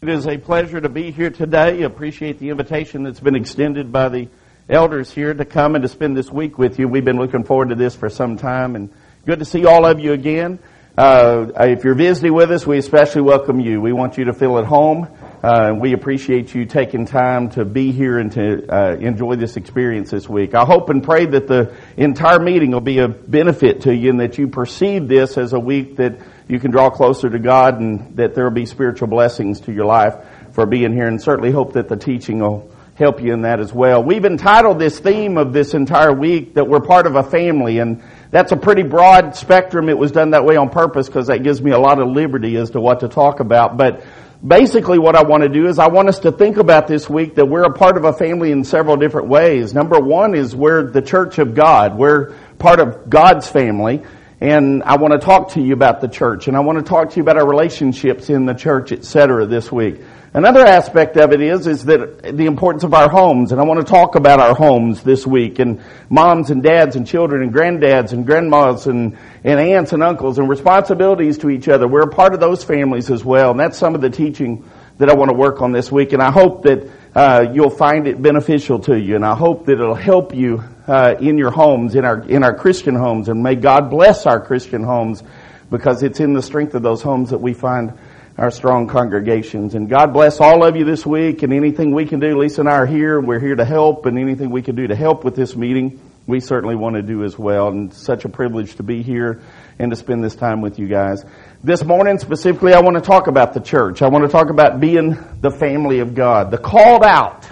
It is a pleasure to be here today. Appreciate the invitation that's been extended by the elders here to come and to spend this week with you. We've been looking forward to this for some time and good to see all of you again. Uh, if you're visiting with us, we especially welcome you. We want you to feel at home. Uh, we appreciate you taking time to be here and to uh, enjoy this experience this week. I hope and pray that the entire meeting will be a benefit to you and that you perceive this as a week that you can draw closer to God and that there will be spiritual blessings to your life for being here and certainly hope that the teaching will help you in that as well. We've entitled this theme of this entire week that we're part of a family and that's a pretty broad spectrum. It was done that way on purpose because that gives me a lot of liberty as to what to talk about. But basically what I want to do is I want us to think about this week that we're a part of a family in several different ways. Number one is we're the church of God. We're part of God's family. And I want to talk to you about the church and I want to talk to you about our relationships in the church, etc. this week. Another aspect of it is, is that the importance of our homes, and I want to talk about our homes this week, and moms and dads and children and granddads and grandmas and, and aunts and uncles and responsibilities to each other. We're a part of those families as well, and that's some of the teaching that I want to work on this week, and I hope that uh, you'll find it beneficial to you, and I hope that it'll help you uh, in your homes, in our in our Christian homes, and may God bless our Christian homes, because it's in the strength of those homes that we find our strong congregations. And God bless all of you this week, and anything we can do. Lisa and I are here, we're here to help, and anything we can do to help with this meeting, we certainly want to do as well. And such a privilege to be here and to spend this time with you guys. This morning specifically, I want to talk about the church. I want to talk about being the family of God, the called out.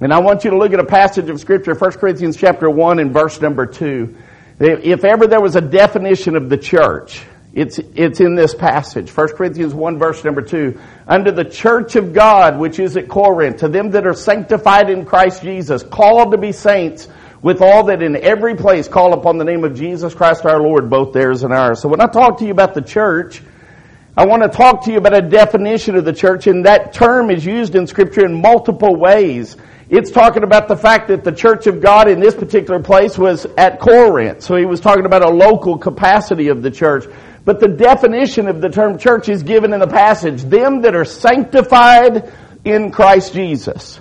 And I want you to look at a passage of scripture, 1 Corinthians chapter 1 and verse number 2. If ever there was a definition of the church, it's, it's in this passage. 1 Corinthians 1 verse number 2. Under the church of God, which is at Corinth, to them that are sanctified in Christ Jesus, called to be saints, with all that in every place call upon the name of Jesus Christ our Lord, both theirs and ours. So when I talk to you about the church, I want to talk to you about a definition of the church, and that term is used in Scripture in multiple ways. It's talking about the fact that the church of God in this particular place was at Corinth. So he was talking about a local capacity of the church. But the definition of the term church is given in the passage. Them that are sanctified in Christ Jesus.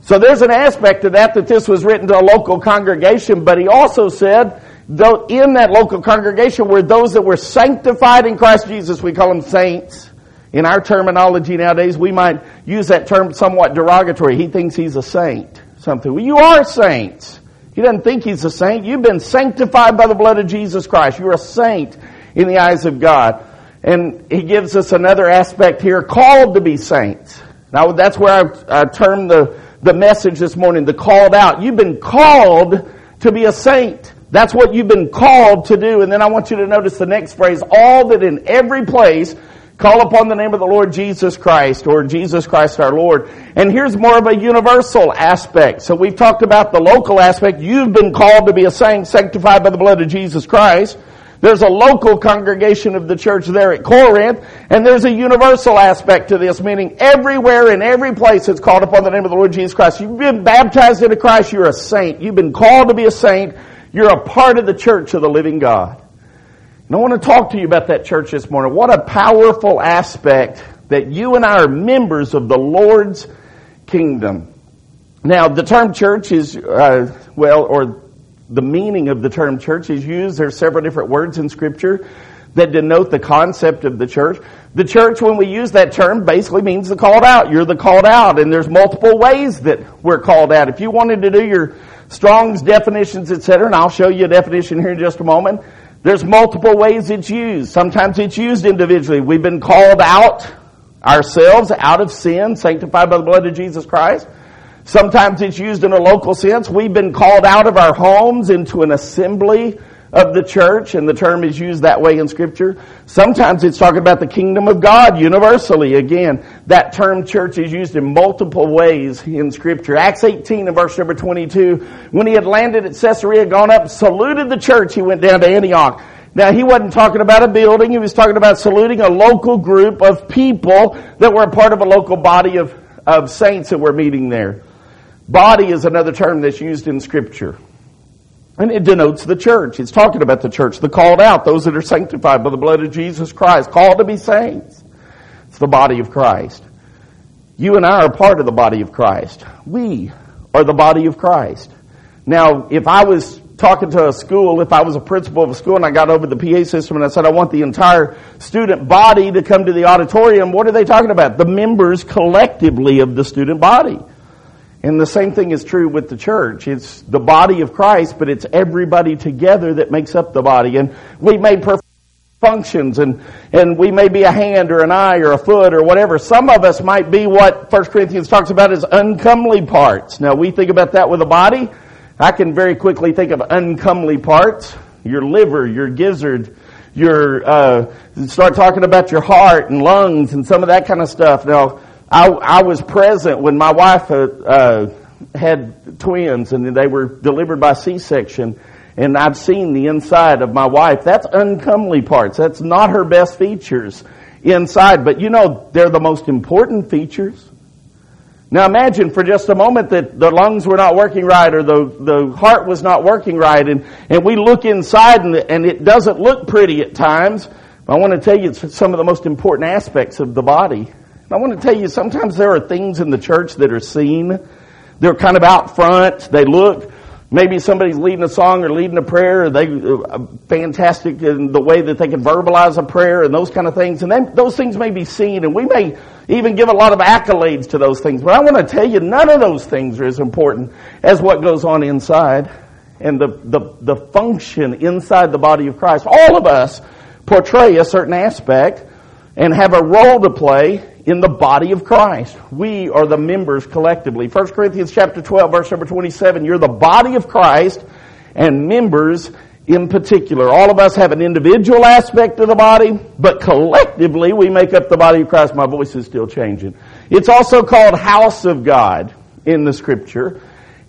So there's an aspect to that that this was written to a local congregation, but he also said, though in that local congregation were those that were sanctified in Christ Jesus. We call them saints. In our terminology nowadays, we might use that term somewhat derogatory. He thinks he's a saint. Something. Well, you are saints. He doesn't think he's a saint. You've been sanctified by the blood of Jesus Christ. You're a saint in the eyes of God. And he gives us another aspect here, called to be saints. Now that's where I, I the the message this morning, the called out. You've been called to be a saint. That's what you've been called to do. And then I want you to notice the next phrase, all that in every place call upon the name of the Lord Jesus Christ or Jesus Christ our Lord. And here's more of a universal aspect. So we've talked about the local aspect. You've been called to be a saint sanctified by the blood of Jesus Christ. There's a local congregation of the church there at Corinth, and there's a universal aspect to this, meaning everywhere in every place it's called upon the name of the Lord Jesus Christ. You've been baptized into Christ, you're a saint. You've been called to be a saint. You're a part of the church of the living God. And I want to talk to you about that church this morning. What a powerful aspect that you and I are members of the Lord's kingdom. Now, the term church is, uh, well, or the meaning of the term church is used. There are several different words in scripture that denote the concept of the church. The church, when we use that term, basically means the called out. You're the called out, and there's multiple ways that we're called out. If you wanted to do your Strong's definitions, etc., and I'll show you a definition here in just a moment, there's multiple ways it's used. Sometimes it's used individually. We've been called out ourselves out of sin, sanctified by the blood of Jesus Christ. Sometimes it's used in a local sense. We've been called out of our homes into an assembly of the church, and the term is used that way in scripture. Sometimes it's talking about the kingdom of God universally. Again, that term church is used in multiple ways in scripture. Acts 18 and verse number 22, when he had landed at Caesarea, gone up, saluted the church, he went down to Antioch. Now he wasn't talking about a building, he was talking about saluting a local group of people that were a part of a local body of, of saints that were meeting there. Body is another term that's used in scripture. And it denotes the church. It's talking about the church, the called out, those that are sanctified by the blood of Jesus Christ, called to be saints. It's the body of Christ. You and I are part of the body of Christ. We are the body of Christ. Now, if I was talking to a school, if I was a principal of a school and I got over the PA system and I said, I want the entire student body to come to the auditorium, what are they talking about? The members collectively of the student body. And the same thing is true with the church. It's the body of Christ, but it's everybody together that makes up the body. And we may perform functions and, and we may be a hand or an eye or a foot or whatever. Some of us might be what 1 Corinthians talks about as uncomely parts. Now we think about that with a body. I can very quickly think of uncomely parts. Your liver, your gizzard, your, uh, start talking about your heart and lungs and some of that kind of stuff. Now, I, I was present when my wife, uh, had twins and they were delivered by C-section and I've seen the inside of my wife. That's uncomely parts. That's not her best features inside, but you know, they're the most important features. Now imagine for just a moment that the lungs were not working right or the, the heart was not working right and, and we look inside and, and it doesn't look pretty at times. But I want to tell you some of the most important aspects of the body. I want to tell you sometimes there are things in the church that are seen. They're kind of out front. They look Maybe somebody's leading a song or leading a prayer, or they uh, fantastic in the way that they can verbalize a prayer and those kind of things. And then those things may be seen, and we may even give a lot of accolades to those things. But I want to tell you, none of those things are as important as what goes on inside and the, the, the function inside the body of Christ. All of us portray a certain aspect and have a role to play in the body of Christ. We are the members collectively. 1 Corinthians chapter 12 verse number 27, you're the body of Christ and members in particular. All of us have an individual aspect of the body, but collectively we make up the body of Christ. My voice is still changing. It's also called house of God in the scripture.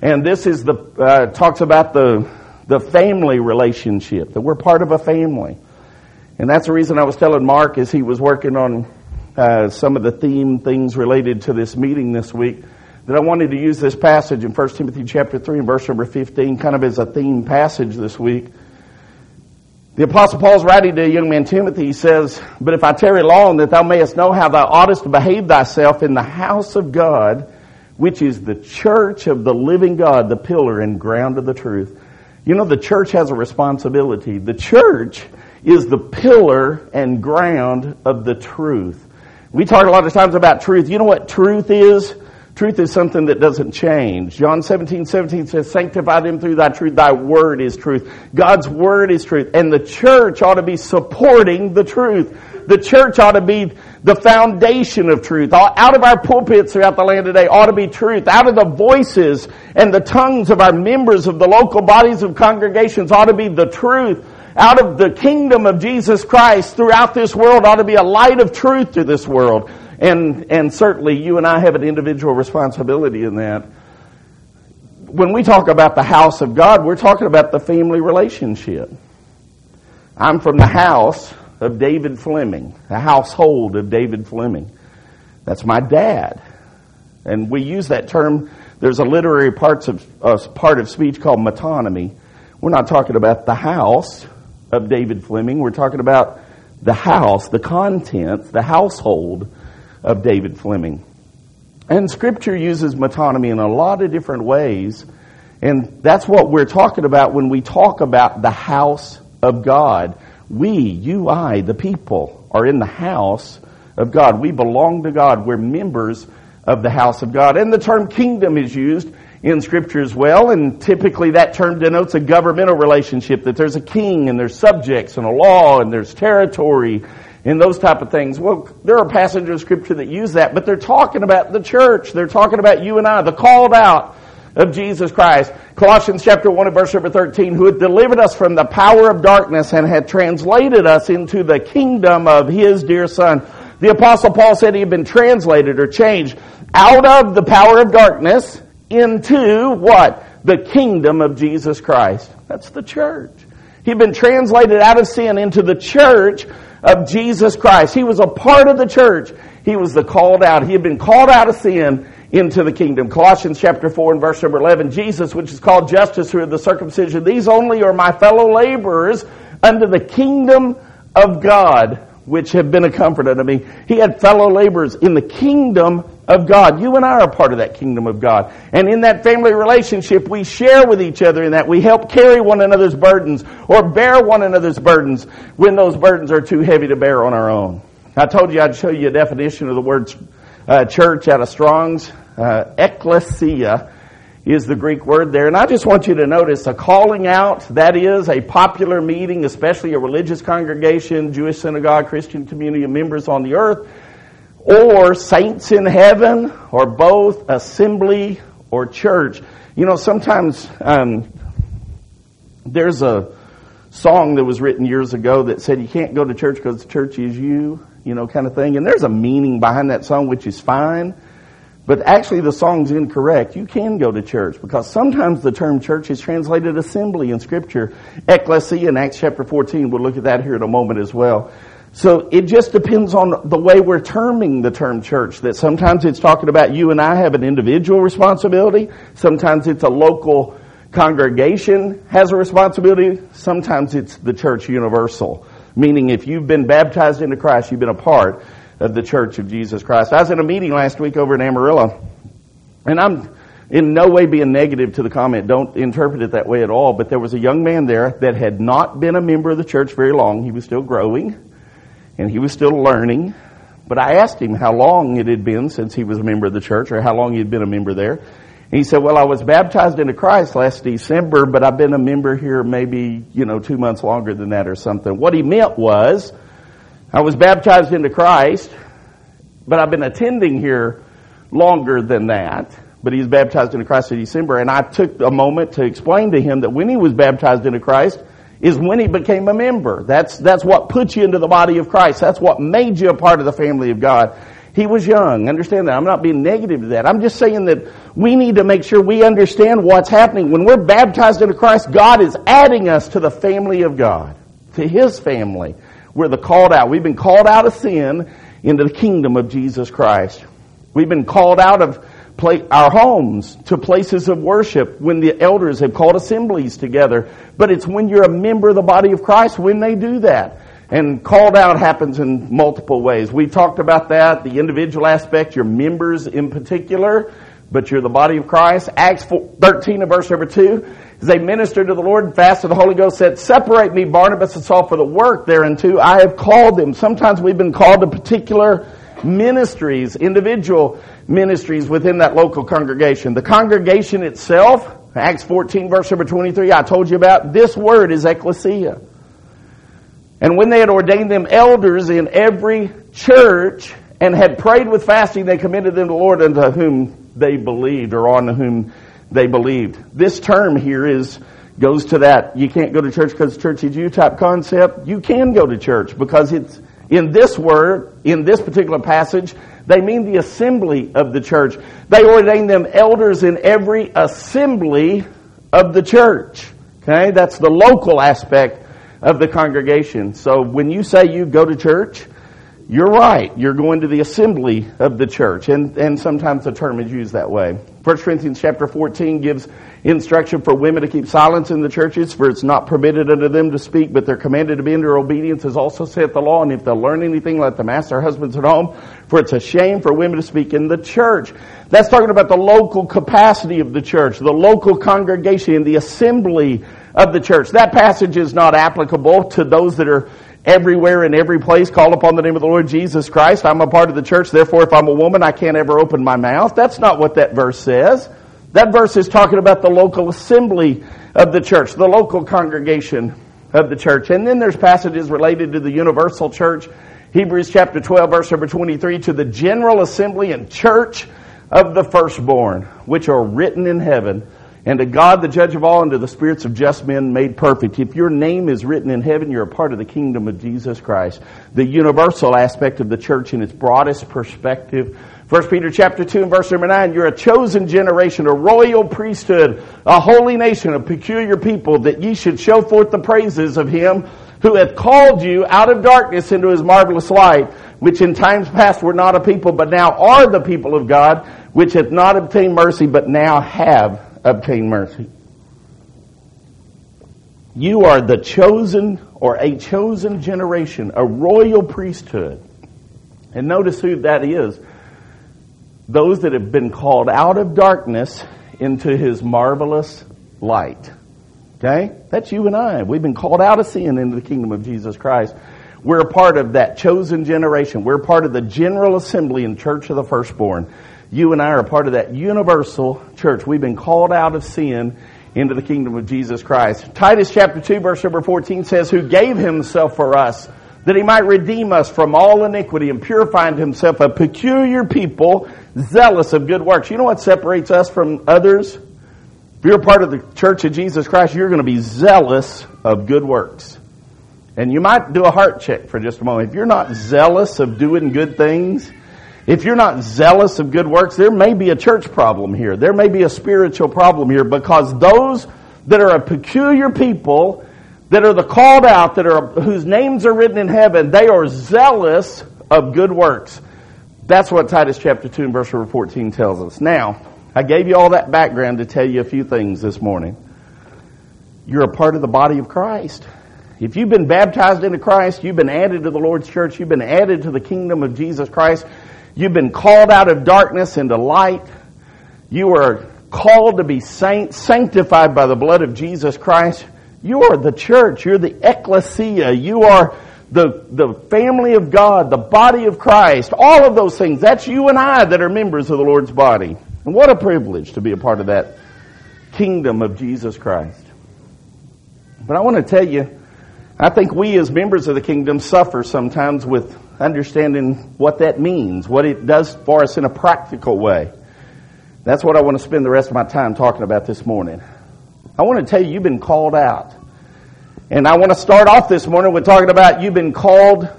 And this is the, uh, talks about the, the family relationship, that we're part of a family. And that's the reason I was telling Mark as he was working on uh, some of the theme things related to this meeting this week that I wanted to use this passage in 1 Timothy chapter 3 and verse number 15 kind of as a theme passage this week. The apostle Paul's writing to a young man Timothy, he says, But if I tarry long that thou mayest know how thou oughtest to behave thyself in the house of God, which is the church of the living God, the pillar and ground of the truth. You know, the church has a responsibility. The church is the pillar and ground of the truth. We talk a lot of times about truth. You know what truth is? Truth is something that doesn't change. John 17, 17 says, sanctify them through thy truth. Thy word is truth. God's word is truth. And the church ought to be supporting the truth. The church ought to be the foundation of truth. Out of our pulpits throughout the land today ought to be truth. Out of the voices and the tongues of our members of the local bodies of congregations ought to be the truth out of the kingdom of Jesus Christ throughout this world ought to be a light of truth to this world. And, and certainly you and I have an individual responsibility in that. When we talk about the house of God, we're talking about the family relationship. I'm from the house of David Fleming, the household of David Fleming. That's my dad. And we use that term, there's a literary parts of, uh, part of speech called metonymy. We're not talking about the house of David Fleming. We're talking about the house, the contents, the household of David Fleming. And scripture uses metonymy in a lot of different ways. And that's what we're talking about when we talk about the house of God. We, you, I, the people, are in the house of God. We belong to God. We're members of the house of God. And the term kingdom is used in scripture as well, and typically that term denotes a governmental relationship, that there's a king and there's subjects and a law and there's territory and those type of things. Well, there are passages of scripture that use that, but they're talking about the church. They're talking about you and I, the called out of Jesus Christ. Colossians chapter 1 and verse number 13, who had delivered us from the power of darkness and had translated us into the kingdom of his dear son. The apostle Paul said he had been translated or changed out of the power of darkness into what? The kingdom of Jesus Christ. That's the church. He'd been translated out of sin into the church of Jesus Christ. He was a part of the church. He was the called out. He had been called out of sin into the kingdom. Colossians chapter 4 and verse number 11. Jesus, which is called Justus through the circumcision, these only are my fellow laborers under the kingdom of God, which have been a comfort unto me. He had fellow laborers in the kingdom of God. You and I are part of that kingdom of God. And in that family relationship, we share with each other in that we help carry one another's burdens or bear one another's burdens when those burdens are too heavy to bear on our own. I told you I'd show you a definition of the word uh, church out of Strong's. Uh, ecclesia is the Greek word there. And I just want you to notice a calling out, that is a popular meeting, especially a religious congregation, Jewish synagogue, Christian community of members on the earth or saints in heaven, or both assembly or church. You know, sometimes um, there's a song that was written years ago that said you can't go to church because the church is you, you know, kind of thing. And there's a meaning behind that song, which is fine. But actually the song's incorrect. You can go to church because sometimes the term church is translated assembly in scripture. Ecclesia in Acts chapter 14, we'll look at that here in a moment as well. So it just depends on the way we're terming the term church. That sometimes it's talking about you and I have an individual responsibility. Sometimes it's a local congregation has a responsibility. Sometimes it's the church universal. Meaning if you've been baptized into Christ, you've been a part of the church of Jesus Christ. I was in a meeting last week over in Amarillo, and I'm in no way being negative to the comment. Don't interpret it that way at all. But there was a young man there that had not been a member of the church very long. He was still growing and he was still learning. But I asked him how long it had been since he was a member of the church or how long he had been a member there. And he said, well, I was baptized into Christ last December, but I've been a member here maybe, you know, two months longer than that or something. What he meant was, I was baptized into Christ, but I've been attending here longer than that. But he was baptized into Christ in December, and I took a moment to explain to him that when he was baptized into Christ, is when he became a member. That's, that's what put you into the body of Christ. That's what made you a part of the family of God. He was young. Understand that. I'm not being negative to that. I'm just saying that we need to make sure we understand what's happening. When we're baptized into Christ, God is adding us to the family of God, to His family. We're the called out. We've been called out of sin into the kingdom of Jesus Christ. We've been called out of our homes to places of worship when the elders have called assemblies together. But it's when you're a member of the body of Christ when they do that. And called out happens in multiple ways. We talked about that, the individual aspect, your members in particular, but you're the body of Christ. Acts 13 and verse number 2, as they ministered to the Lord and fasted, the Holy Ghost said, Separate me, Barnabas and Saul, for the work thereunto I have called them. Sometimes we've been called to particular ministries, individual ministries within that local congregation. The congregation itself, Acts 14 verse number 23, I told you about, this word is ecclesia. And when they had ordained them elders in every church and had prayed with fasting, they commended them to the Lord unto whom they believed or on whom they believed. This term here is goes to that you can't go to church because church is you type concept. You can go to church because it's in this word, in this particular passage, they mean the assembly of the church. They ordain them elders in every assembly of the church. Okay? That's the local aspect of the congregation. So when you say you go to church, you're right. You're going to the assembly of the church. And, and sometimes the term is used that way. 1 Corinthians chapter 14 gives instruction for women to keep silence in the churches, for it's not permitted unto them to speak, but they're commanded to be under obedience, as also saith the law. And if they'll learn anything, let them ask their husbands at home, for it's a shame for women to speak in the church. That's talking about the local capacity of the church, the local congregation, the assembly of the church. That passage is not applicable to those that are everywhere in every place call upon the name of the Lord Jesus Christ. I'm a part of the church, therefore if I'm a woman, I can't ever open my mouth. That's not what that verse says. That verse is talking about the local assembly of the church, the local congregation of the church. And then there's passages related to the universal church. Hebrews chapter 12 verse number 23 to the general assembly and church of the firstborn, which are written in heaven and to God, the judge of all, and to the spirits of just men made perfect. If your name is written in heaven, you're a part of the kingdom of Jesus Christ. The universal aspect of the church in its broadest perspective. 1 Peter chapter 2 and verse number 9, you're a chosen generation, a royal priesthood, a holy nation, a peculiar people, that ye should show forth the praises of him who hath called you out of darkness into his marvelous light, which in times past were not a people, but now are the people of God, which hath not obtained mercy, but now have obtain mercy. You are the chosen or a chosen generation, a royal priesthood. And notice who that is. those that have been called out of darkness into his marvelous light. Okay? That's you and I. We've been called out of sin into the kingdom of Jesus Christ. We're a part of that chosen generation. We're part of the general assembly and church of the firstborn. You and I are part of that universal church. We've been called out of sin into the kingdom of Jesus Christ. Titus chapter 2 verse number 14 says, who gave himself for us that he might redeem us from all iniquity and purify unto himself a peculiar people zealous of good works. You know what separates us from others? If you're part of the church of Jesus Christ, you're going to be zealous of good works. And you might do a heart check for just a moment. If you're not zealous of doing good things, if you're not zealous of good works, there may be a church problem here. There may be a spiritual problem here because those that are a peculiar people, that are the called out, that are, whose names are written in heaven, they are zealous of good works. That's what Titus chapter 2 and verse 14 tells us. Now, I gave you all that background to tell you a few things this morning. You're a part of the body of Christ. If you've been baptized into Christ, you've been added to the Lord's church, you've been added to the kingdom of Jesus Christ, You've been called out of darkness into light. You are called to be sanctified by the blood of Jesus Christ. You are the church. You're the ecclesia. You are the, the family of God, the body of Christ. All of those things. That's you and I that are members of the Lord's body. And what a privilege to be a part of that kingdom of Jesus Christ. But I want to tell you, I think we as members of the kingdom suffer sometimes with understanding what that means, what it does for us in a practical way. That's what I want to spend the rest of my time talking about this morning. I want to tell you, you've been called out. And I want to start off this morning with talking about you've been called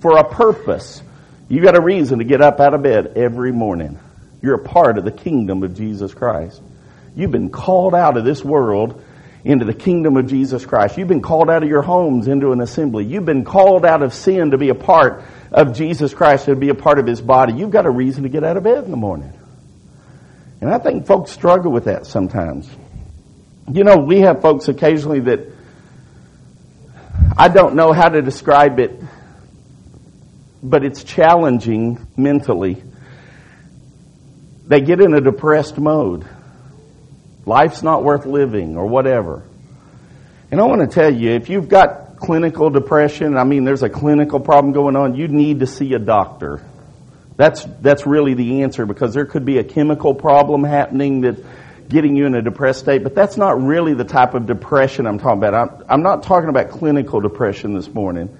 for a purpose. You've got a reason to get up out of bed every morning. You're a part of the kingdom of Jesus Christ. You've been called out of this world into the kingdom of Jesus Christ. You've been called out of your homes into an assembly. You've been called out of sin to be a part of Jesus Christ to be a part of his body, you've got a reason to get out of bed in the morning. And I think folks struggle with that sometimes. You know, we have folks occasionally that I don't know how to describe it, but it's challenging mentally. They get in a depressed mode. Life's not worth living or whatever. And I want to tell you, if you've got clinical depression, I mean, there's a clinical problem going on, you need to see a doctor. That's, that's really the answer because there could be a chemical problem happening that getting you in a depressed state, but that's not really the type of depression I'm talking about. I'm, I'm not talking about clinical depression this morning.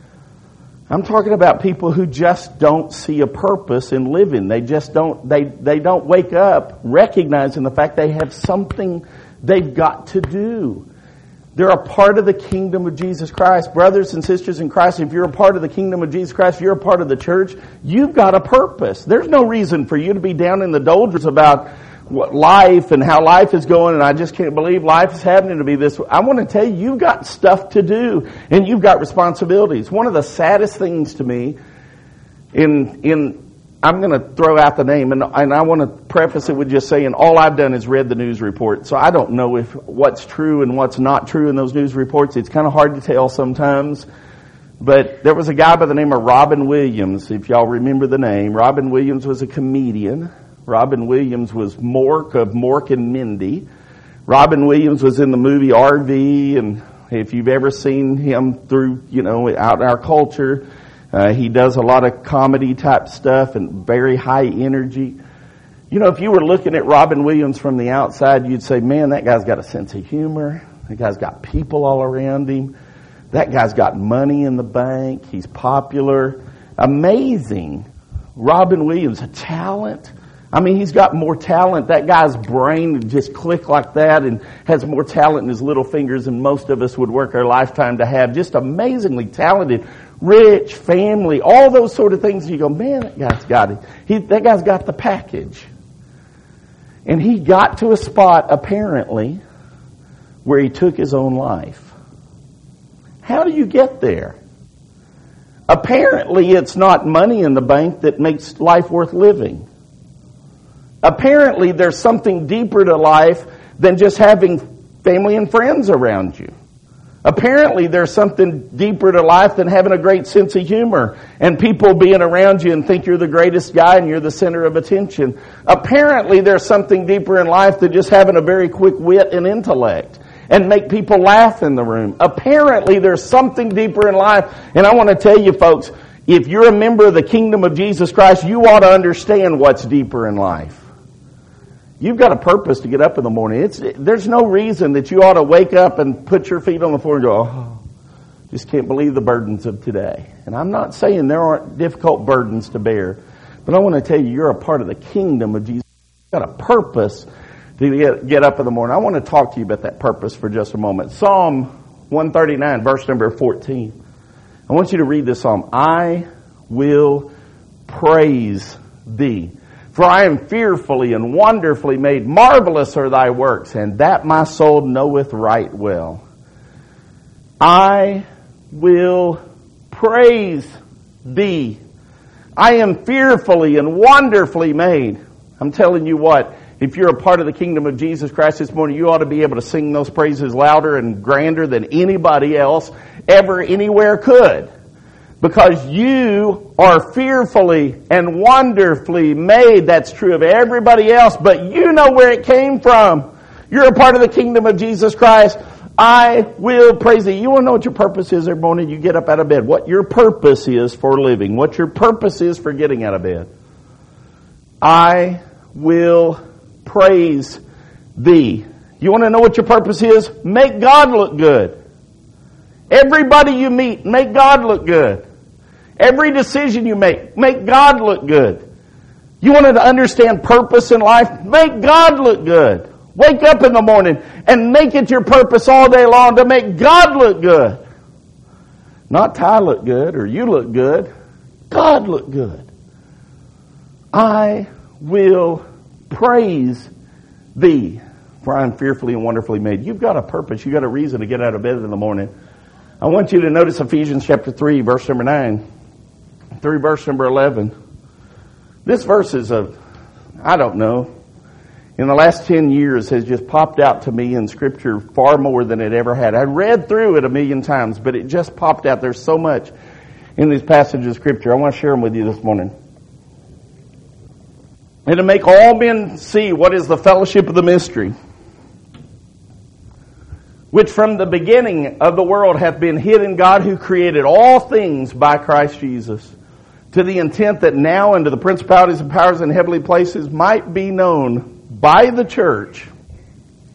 I'm talking about people who just don't see a purpose in living. They just don't, they, they don't wake up recognizing the fact they have something they've got to do. They're a part of the kingdom of Jesus Christ. Brothers and sisters in Christ, if you're a part of the kingdom of Jesus Christ, if you're a part of the church, you've got a purpose. There's no reason for you to be down in the doldrums about what life and how life is going and I just can't believe life is happening to be this. I want to tell you, you've got stuff to do and you've got responsibilities. One of the saddest things to me in, in I'm going to throw out the name, and, and I want to preface it with just saying all I've done is read the news report. So I don't know if what's true and what's not true in those news reports. It's kind of hard to tell sometimes. But there was a guy by the name of Robin Williams, if y'all remember the name. Robin Williams was a comedian. Robin Williams was Mork of Mork and Mindy. Robin Williams was in the movie RV, and if you've ever seen him through, you know, out in our culture, uh, he does a lot of comedy type stuff and very high energy. You know, if you were looking at Robin Williams from the outside, you'd say, man, that guy's got a sense of humor. That guy's got people all around him. That guy's got money in the bank. He's popular. Amazing. Robin Williams, a talent. I mean, he's got more talent. That guy's brain just click like that and has more talent in his little fingers than most of us would work our lifetime to have. Just amazingly talented rich, family, all those sort of things. You go, man, that guy's got it. He, that guy's got the package. And he got to a spot, apparently, where he took his own life. How do you get there? Apparently, it's not money in the bank that makes life worth living. Apparently, there's something deeper to life than just having family and friends around you. Apparently there's something deeper to life than having a great sense of humor and people being around you and think you're the greatest guy and you're the center of attention. Apparently there's something deeper in life than just having a very quick wit and intellect and make people laugh in the room. Apparently there's something deeper in life and I want to tell you folks, if you're a member of the kingdom of Jesus Christ, you ought to understand what's deeper in life. You've got a purpose to get up in the morning. It's, there's no reason that you ought to wake up and put your feet on the floor and go, oh, just can't believe the burdens of today. And I'm not saying there aren't difficult burdens to bear, but I want to tell you, you're a part of the kingdom of Jesus. You've got a purpose to get, get up in the morning. I want to talk to you about that purpose for just a moment. Psalm 139, verse number 14. I want you to read this psalm. I will praise thee. For I am fearfully and wonderfully made. Marvelous are thy works, and that my soul knoweth right well. I will praise thee. I am fearfully and wonderfully made. I'm telling you what, if you're a part of the kingdom of Jesus Christ this morning, you ought to be able to sing those praises louder and grander than anybody else ever anywhere could because you are fearfully and wonderfully made. That's true of everybody else, but you know where it came from. You're a part of the kingdom of Jesus Christ. I will praise thee. You want to know what your purpose is every morning you get up out of bed. What your purpose is for living. What your purpose is for getting out of bed. I will praise thee. You want to know what your purpose is? Make God look good. Everybody you meet, make God look good. Every decision you make, make God look good. You wanted to understand purpose in life? Make God look good. Wake up in the morning and make it your purpose all day long to make God look good. Not Ty look good or you look good. God look good. I will praise thee, for I am fearfully and wonderfully made. You've got a purpose. You've got a reason to get out of bed in the morning. I want you to notice Ephesians chapter 3, verse number 9 through verse number 11. This verse is a, I don't know, in the last 10 years has just popped out to me in scripture far more than it ever had. I read through it a million times, but it just popped out. There's so much in these passages of scripture. I want to share them with you this morning. And to make all men see what is the fellowship of the mystery, which from the beginning of the world hath been hid in God who created all things by Christ Jesus to the intent that now unto the principalities and powers in heavenly places might be known by the church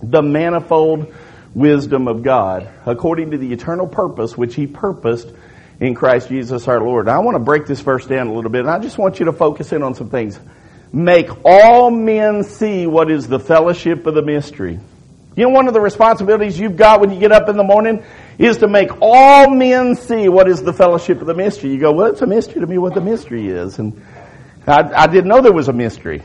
the manifold wisdom of God, according to the eternal purpose which He purposed in Christ Jesus our Lord. Now, I want to break this verse down a little bit, and I just want you to focus in on some things. Make all men see what is the fellowship of the mystery. You know, one of the responsibilities you've got when you get up in the morning is to make all men see what is the fellowship of the mystery. You go, well, it's a mystery to me what the mystery is. And I, I didn't know there was a mystery.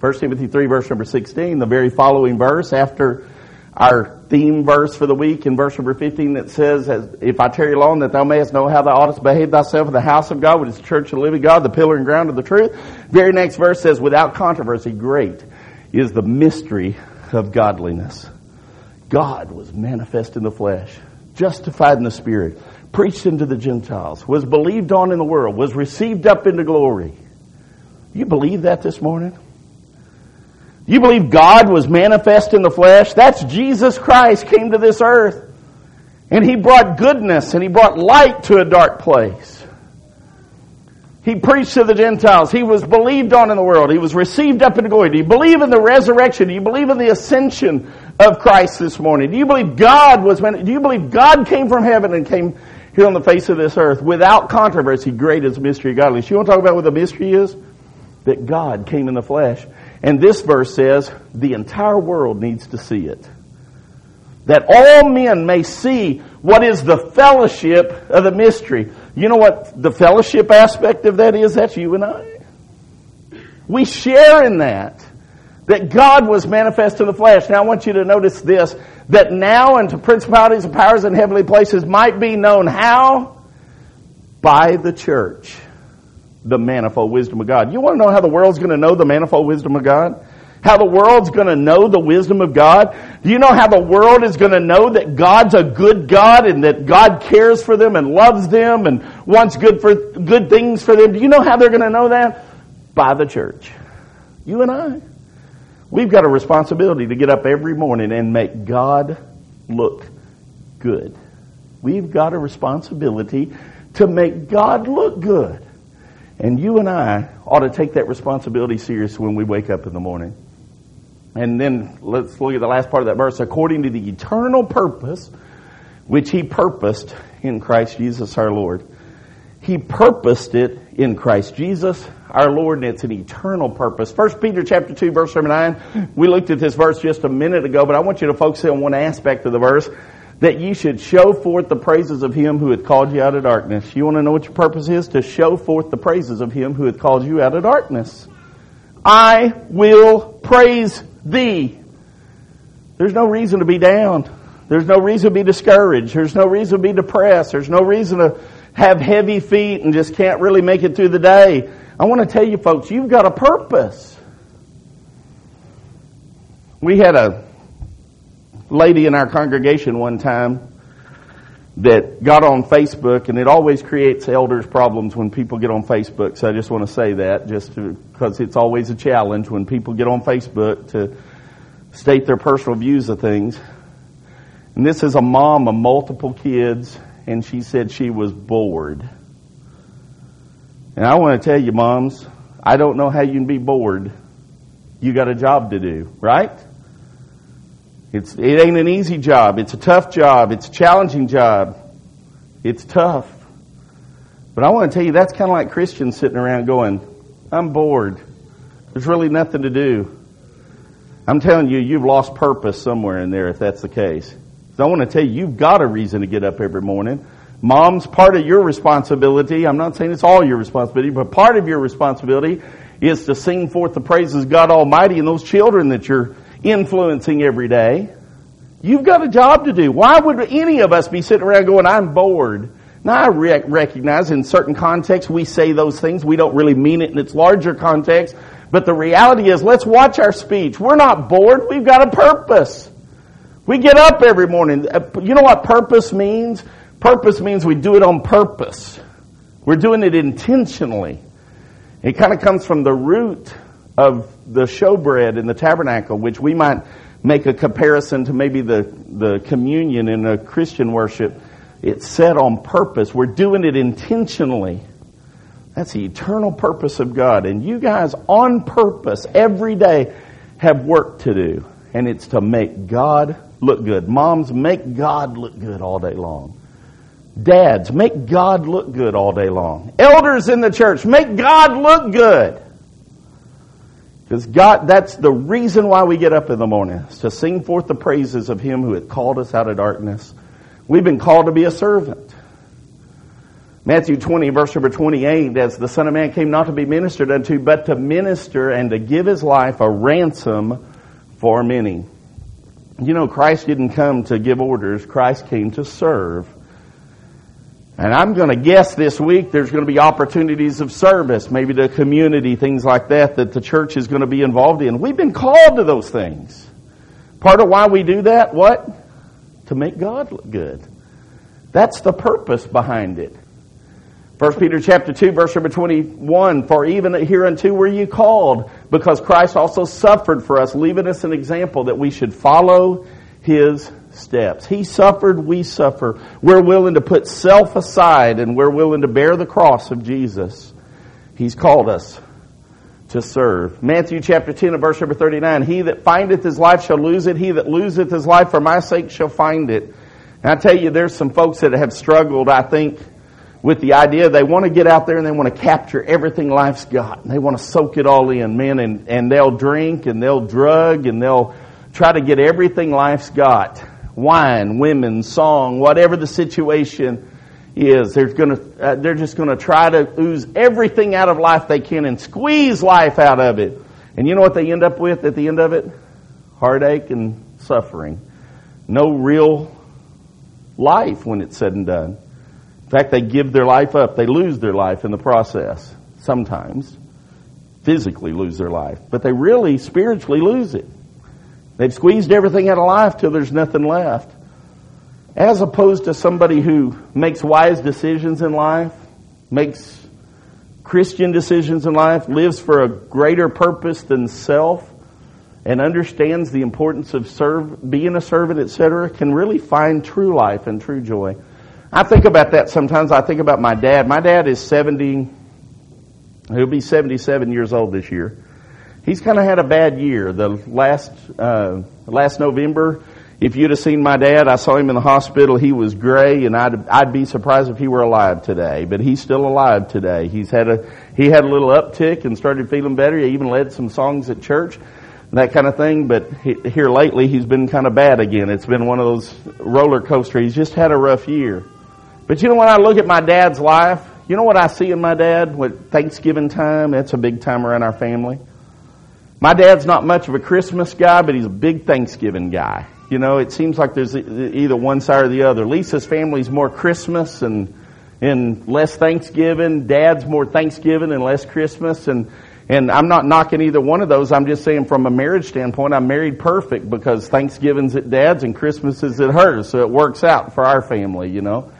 1 Timothy 3 verse number 16, the very following verse after our theme verse for the week in verse number 15 that says, If I tarry long that thou mayest know how thou oughtest behave thyself in the house of God, which is the church of the living God, the pillar and ground of the truth. Very next verse says, Without controversy, great is the mystery of godliness. God was manifest in the flesh, justified in the spirit, preached into the Gentiles, was believed on in the world, was received up into glory. You believe that this morning? You believe God was manifest in the flesh? That's Jesus Christ came to this earth. And He brought goodness and He brought light to a dark place. He preached to the Gentiles. He was believed on in the world. He was received up into glory. Do you believe in the resurrection? Do you believe in the ascension of Christ this morning? Do you believe God was do you believe God came from heaven and came here on the face of this earth without controversy? Great is mystery of godliness. You want to talk about what the mystery is? That God came in the flesh. And this verse says the entire world needs to see it. That all men may see what is the fellowship of the mystery. You know what the fellowship aspect of that is? That's you and I. We share in that. That God was manifest in the flesh. Now I want you to notice this, that now unto principalities and powers in heavenly places might be known how? By the church. The manifold wisdom of God. You want to know how the world's going to know the manifold wisdom of God? How the world's going to know the wisdom of God? Do you know how the world is going to know that God's a good God and that God cares for them and loves them and wants good for good things for them? Do you know how they're going to know that? By the church. You and I. We've got a responsibility to get up every morning and make God look good. We've got a responsibility to make God look good. And you and I ought to take that responsibility serious when we wake up in the morning. And then let's look at the last part of that verse. According to the eternal purpose which he purposed in Christ Jesus our Lord. He purposed it in Christ Jesus our Lord, and it's an eternal purpose. First Peter chapter 2, verse number 9. We looked at this verse just a minute ago, but I want you to focus on one aspect of the verse that you should show forth the praises of him who hath called you out of darkness. You want to know what your purpose is? To show forth the praises of him who hath called you out of darkness. I will praise thee. There's no reason to be down. There's no reason to be discouraged. There's no reason to be depressed. There's no reason to have heavy feet and just can't really make it through the day. I want to tell you folks, you've got a purpose. We had a lady in our congregation one time that got on Facebook, and it always creates elders problems when people get on Facebook. So I just want to say that, just because it's always a challenge when people get on Facebook to state their personal views of things. And this is a mom of multiple kids, and she said she was bored. And I want to tell you, moms, I don't know how you can be bored. You got a job to do, right? It's, it ain't an easy job. It's a tough job. It's a challenging job. It's tough. But I want to tell you, that's kind of like Christians sitting around going, I'm bored. There's really nothing to do. I'm telling you, you've lost purpose somewhere in there if that's the case. I want to tell you, you've got a reason to get up every morning. Mom's part of your responsibility. I'm not saying it's all your responsibility, but part of your responsibility is to sing forth the praises of God Almighty and those children that you're influencing every day. You've got a job to do. Why would any of us be sitting around going, I'm bored? Now I rec- recognize in certain contexts we say those things. We don't really mean it in its larger context. But the reality is, let's watch our speech. We're not bored. We've got a purpose. We get up every morning. Uh, you know what purpose means? Purpose means we do it on purpose. We're doing it intentionally. It kind of comes from the root of the showbread in the tabernacle, which we might make a comparison to maybe the, the communion in a Christian worship. It's set on purpose. We're doing it intentionally. That's the eternal purpose of God. And you guys on purpose every day have work to do. And it's to make God look good. Moms, make God look good all day long. Dads, make God look good all day long. Elders in the church, make God look good. Because God, that's the reason why we get up in the morning, is to sing forth the praises of Him who hath called us out of darkness. We've been called to be a servant. Matthew 20, verse number 28, as the Son of Man came not to be ministered unto, but to minister and to give His life a ransom for many. You know, Christ didn't come to give orders. Christ came to serve. And I'm going to guess this week there's going to be opportunities of service, maybe to community, things like that, that the church is going to be involved in. We've been called to those things. Part of why we do that, what? To make God look good. That's the purpose behind it. 1 Peter chapter 2 verse number 21, For even hereunto were you called, because Christ also suffered for us, leaving us an example that we should follow His steps. He suffered, we suffer. We're willing to put self aside and we're willing to bear the cross of Jesus. He's called us to serve. Matthew chapter 10 and verse number 39, He that findeth his life shall lose it. He that loseth his life for my sake shall find it. And I tell you, there's some folks that have struggled, I think, with the idea they want to get out there and they want to capture everything life's got. And they want to soak it all in, man, and, and they'll drink and they'll drug and they'll try to get everything life's got wine, women, song, whatever the situation is. They're going to, uh, they're just going to try to ooze everything out of life they can and squeeze life out of it. And you know what they end up with at the end of it? Heartache and suffering. No real life when it's said and done. In fact, they give their life up. They lose their life in the process sometimes. physically lose their life, but they really spiritually lose it. They've squeezed everything out of life till there's nothing left. As opposed to somebody who makes wise decisions in life, makes Christian decisions in life, lives for a greater purpose than self, and understands the importance of serve, being a servant, etc., can really find true life and true joy. I think about that sometimes. I think about my dad. My dad is 70, he'll be 77 years old this year. He's kind of had a bad year. The last, uh, last November, if you'd have seen my dad, I saw him in the hospital. He was gray, and I'd I'd be surprised if he were alive today. But he's still alive today. He's had a he had a little uptick and started feeling better. He even led some songs at church, that kind of thing. But he, here lately, he's been kind of bad again. It's been one of those roller coasters. He's just had a rough year. But you know, when I look at my dad's life, you know what I see in my dad? With Thanksgiving time, that's a big time around our family. My dad's not much of a Christmas guy, but he's a big Thanksgiving guy. You know, it seems like there's either one side or the other. Lisa's family's more Christmas and and less Thanksgiving. Dad's more Thanksgiving and less Christmas. And and I'm not knocking either one of those. I'm just saying from a marriage standpoint, I'm married perfect because Thanksgiving's at Dad's and Christmas is at hers, so it works out for our family. You know.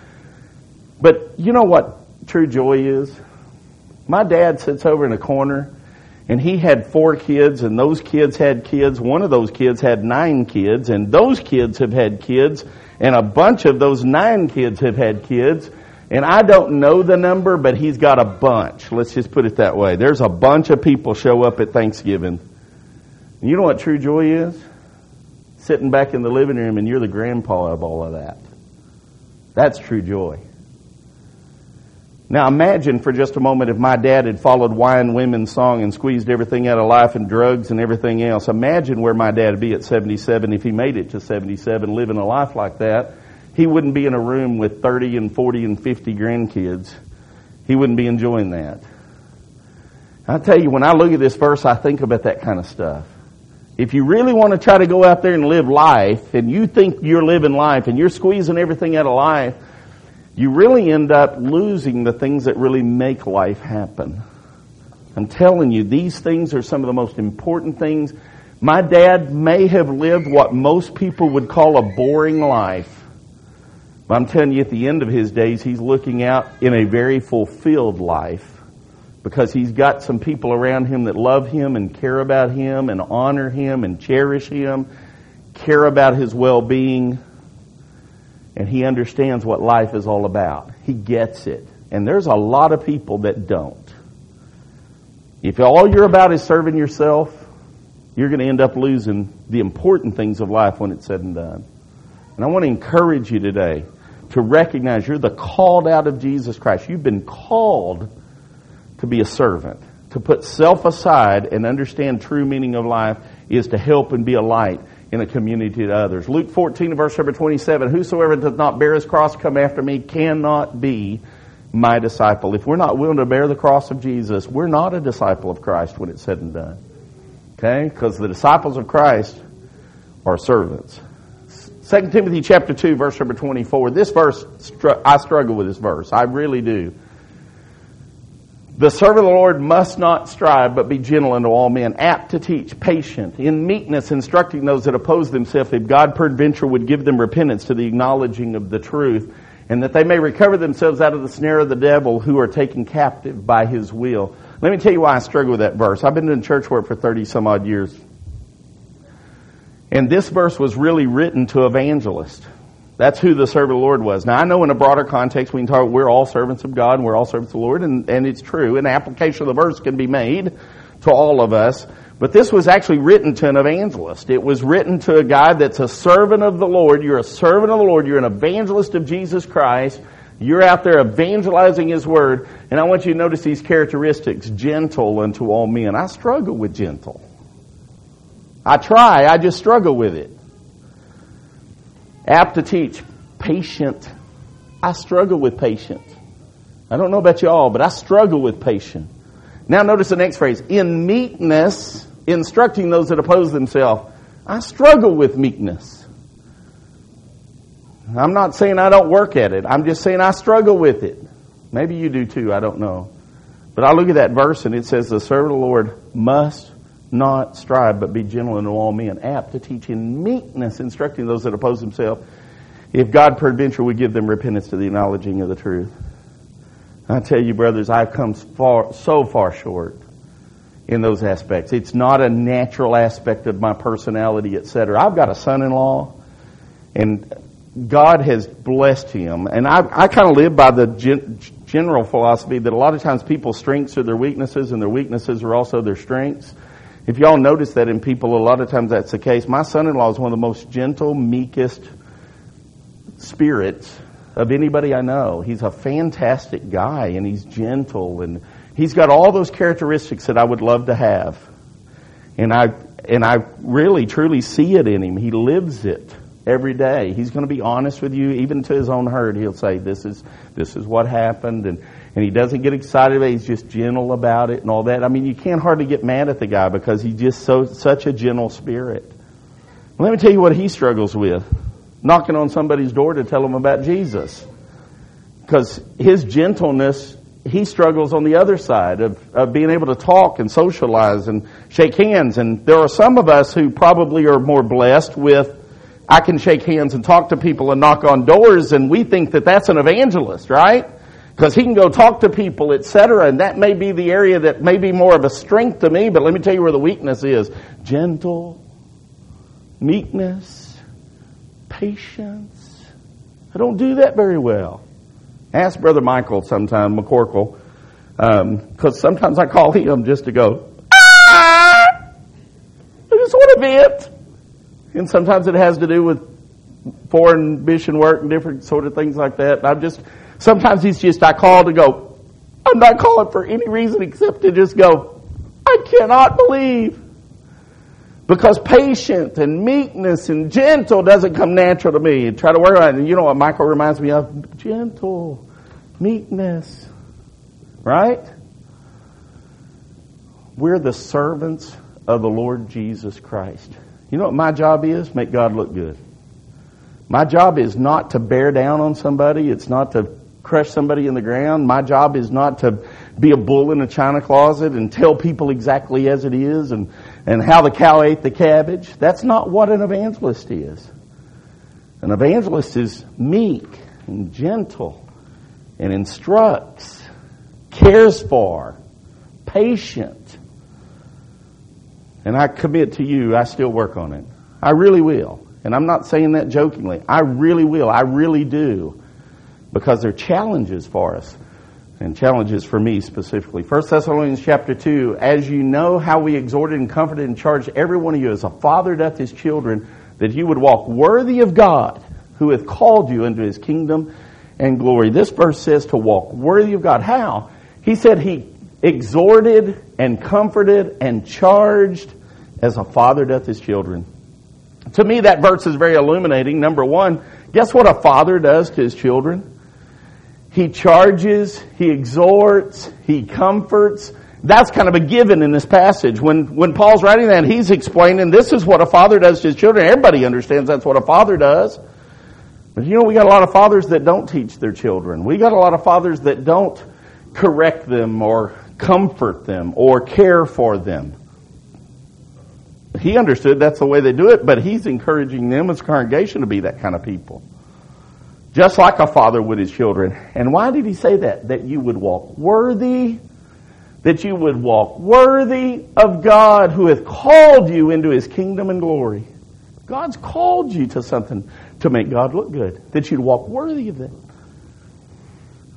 But you know what true joy is? My dad sits over in a corner and he had four kids and those kids had kids. One of those kids had nine kids and those kids have had kids and a bunch of those nine kids have had kids. And I don't know the number, but he's got a bunch. Let's just put it that way. There's a bunch of people show up at Thanksgiving. You know what true joy is? Sitting back in the living room and you're the grandpa of all of that. That's true joy. Now imagine for just a moment if my dad had followed wine, women, song, and squeezed everything out of life and drugs and everything else. Imagine where my dad would be at 77 if he made it to 77 living a life like that. He wouldn't be in a room with 30 and 40 and 50 grandkids. He wouldn't be enjoying that. I tell you, when I look at this verse, I think about that kind of stuff. If you really want to try to go out there and live life, and you think you're living life, and you're squeezing everything out of life, you really end up losing the things that really make life happen. I'm telling you, these things are some of the most important things. My dad may have lived what most people would call a boring life. But I'm telling you, at the end of his days, he's looking out in a very fulfilled life because he's got some people around him that love him and care about him and honor him and cherish him, care about his well-being and he understands what life is all about. He gets it. And there's a lot of people that don't. If all you're about is serving yourself, you're going to end up losing the important things of life when it's said and done. And I want to encourage you today to recognize you're the called out of Jesus Christ. You've been called to be a servant. To put self aside and understand true meaning of life is to help and be a light in a community to others. Luke 14 verse number 27, whosoever does not bear his cross come after me cannot be my disciple. If we're not willing to bear the cross of Jesus, we're not a disciple of Christ when it's said and done. Okay? Because the disciples of Christ are servants. 2 Timothy chapter 2 verse number 24. This verse, I struggle with this verse. I really do. The servant of the Lord must not strive, but be gentle unto all men, apt to teach, patient, in meekness, instructing those that oppose themselves, if God peradventure would give them repentance to the acknowledging of the truth, and that they may recover themselves out of the snare of the devil who are taken captive by his will. Let me tell you why I struggle with that verse. I've been doing church work for 30 some odd years. And this verse was really written to evangelists. That's who the servant of the Lord was. Now I know in a broader context we can talk, we're all servants of God and we're all servants of the Lord and, and it's true. An application of the verse can be made to all of us. But this was actually written to an evangelist. It was written to a guy that's a servant of the Lord. You're a servant of the Lord. You're an evangelist of Jesus Christ. You're out there evangelizing His Word. And I want you to notice these characteristics. Gentle unto all men. I struggle with gentle. I try. I just struggle with it. Apt to teach. Patient. I struggle with patience. I don't know about y'all, but I struggle with patience. Now notice the next phrase. In meekness, instructing those that oppose themselves. I struggle with meekness. I'm not saying I don't work at it. I'm just saying I struggle with it. Maybe you do too. I don't know. But I look at that verse and it says, the servant of the Lord must not strive, but be gentle unto all men, apt to teach in meekness, instructing those that oppose himself. If God peradventure would give them repentance to the acknowledging of the truth. I tell you, brothers, I've come far, so far short in those aspects. It's not a natural aspect of my personality, etc. I've got a son-in-law, and God has blessed him. And I, I kind of live by the gen, general philosophy that a lot of times people's strengths are their weaknesses, and their weaknesses are also their strengths. If y'all notice that in people, a lot of times that's the case. My son-in-law is one of the most gentle, meekest spirits of anybody I know. He's a fantastic guy, and he's gentle and He's got all those characteristics that I would love to have. And I, and I really truly see it in him. He lives it every day. He's going to be honest with you, even to his own hurt. He'll say, this is, this is what happened. And, and he doesn't get excited about it. He's just gentle about it and all that. I mean, you can't hardly get mad at the guy because he's just so, such a gentle spirit. Let me tell you what he struggles with. Knocking on somebody's door to tell them about Jesus. Because his gentleness he struggles on the other side of, of being able to talk and socialize and shake hands. And there are some of us who probably are more blessed with, I can shake hands and talk to people and knock on doors, and we think that that's an evangelist, right? Because he can go talk to people, etc. And that may be the area that may be more of a strength to me, but let me tell you where the weakness is. Gentle, meekness, patience. I don't do that very well. Ask Brother Michael sometime, McCorkle, because um, sometimes I call him just to go, ah! I just want to vent. And sometimes it has to do with foreign mission work and different sort of things like that. I'm just, sometimes he's just, I call to go, I'm not calling for any reason except to just go, I cannot believe. Because patience and meekness and gentle doesn't come natural to me. And try to work on it. And you know what Michael reminds me of? Gentle, meekness. Right? We're the servants of the Lord Jesus Christ. You know what my job is? Make God look good. My job is not to bear down on somebody. It's not to crush somebody in the ground. My job is not to be a bull in a china closet and tell people exactly as it is and and how the cow ate the cabbage. That's not what an evangelist is. An evangelist is meek and gentle and instructs, cares for, patient. And I commit to you, I still work on it. I really will. And I'm not saying that jokingly. I really will. I really do. Because they're challenges for us and challenges for me specifically. 1 Thessalonians chapter 2, as you know how we exhorted and comforted and charged every one of you as a father doth his children, that you would walk worthy of God, who hath called you into his kingdom and glory. This verse says to walk worthy of God. How? He said he exhorted and comforted and charged as a father doth his children. To me, that verse is very illuminating. Number one, guess what a father does to his children? He charges, he exhorts, he comforts. That's kind of a given in this passage. When, when Paul's writing that, he's explaining this is what a father does to his children. Everybody understands that's what a father does. But you know, we got a lot of fathers that don't teach their children. We got a lot of fathers that don't correct them or comfort them or care for them. He understood that's the way they do it, but he's encouraging them as a congregation to be that kind of people. Just like a father would his children. And why did he say that? That you would walk worthy, that you would walk worthy of God who hath called you into his kingdom and glory. God's called you to something to make God look good. That you'd walk worthy of that.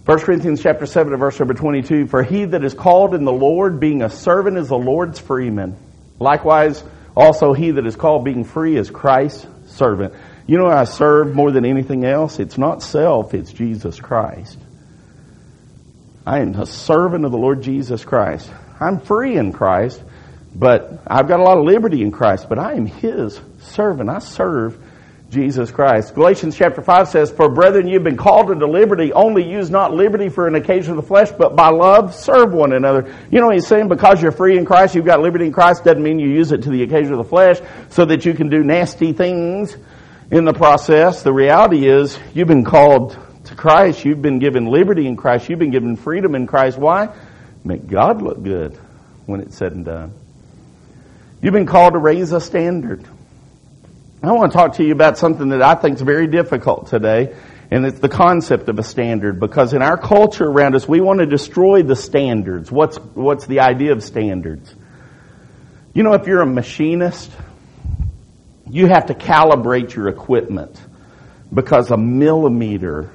1 Corinthians chapter 7 verse number 22, For he that is called in the Lord, being a servant, is the Lord's freeman. Likewise, also he that is called being free is Christ's servant. You know, I serve more than anything else. It's not self, it's Jesus Christ. I am a servant of the Lord Jesus Christ. I'm free in Christ, but I've got a lot of liberty in Christ, but I am His servant. I serve Jesus Christ. Galatians chapter 5 says, For brethren, you've been called into liberty, only use not liberty for an occasion of the flesh, but by love serve one another. You know he's saying? Because you're free in Christ, you've got liberty in Christ, doesn't mean you use it to the occasion of the flesh so that you can do nasty things in the process. The reality is you've been called to Christ. You've been given liberty in Christ. You've been given freedom in Christ. Why? make God look good when it's said and done. You've been called to raise a standard. I want to talk to you about something that I think is very difficult today, and it's the concept of a standard. Because in our culture around us, we want to destroy the standards. What's, what's the idea of standards? You know, if you're a machinist, you have to calibrate your equipment because a millimeter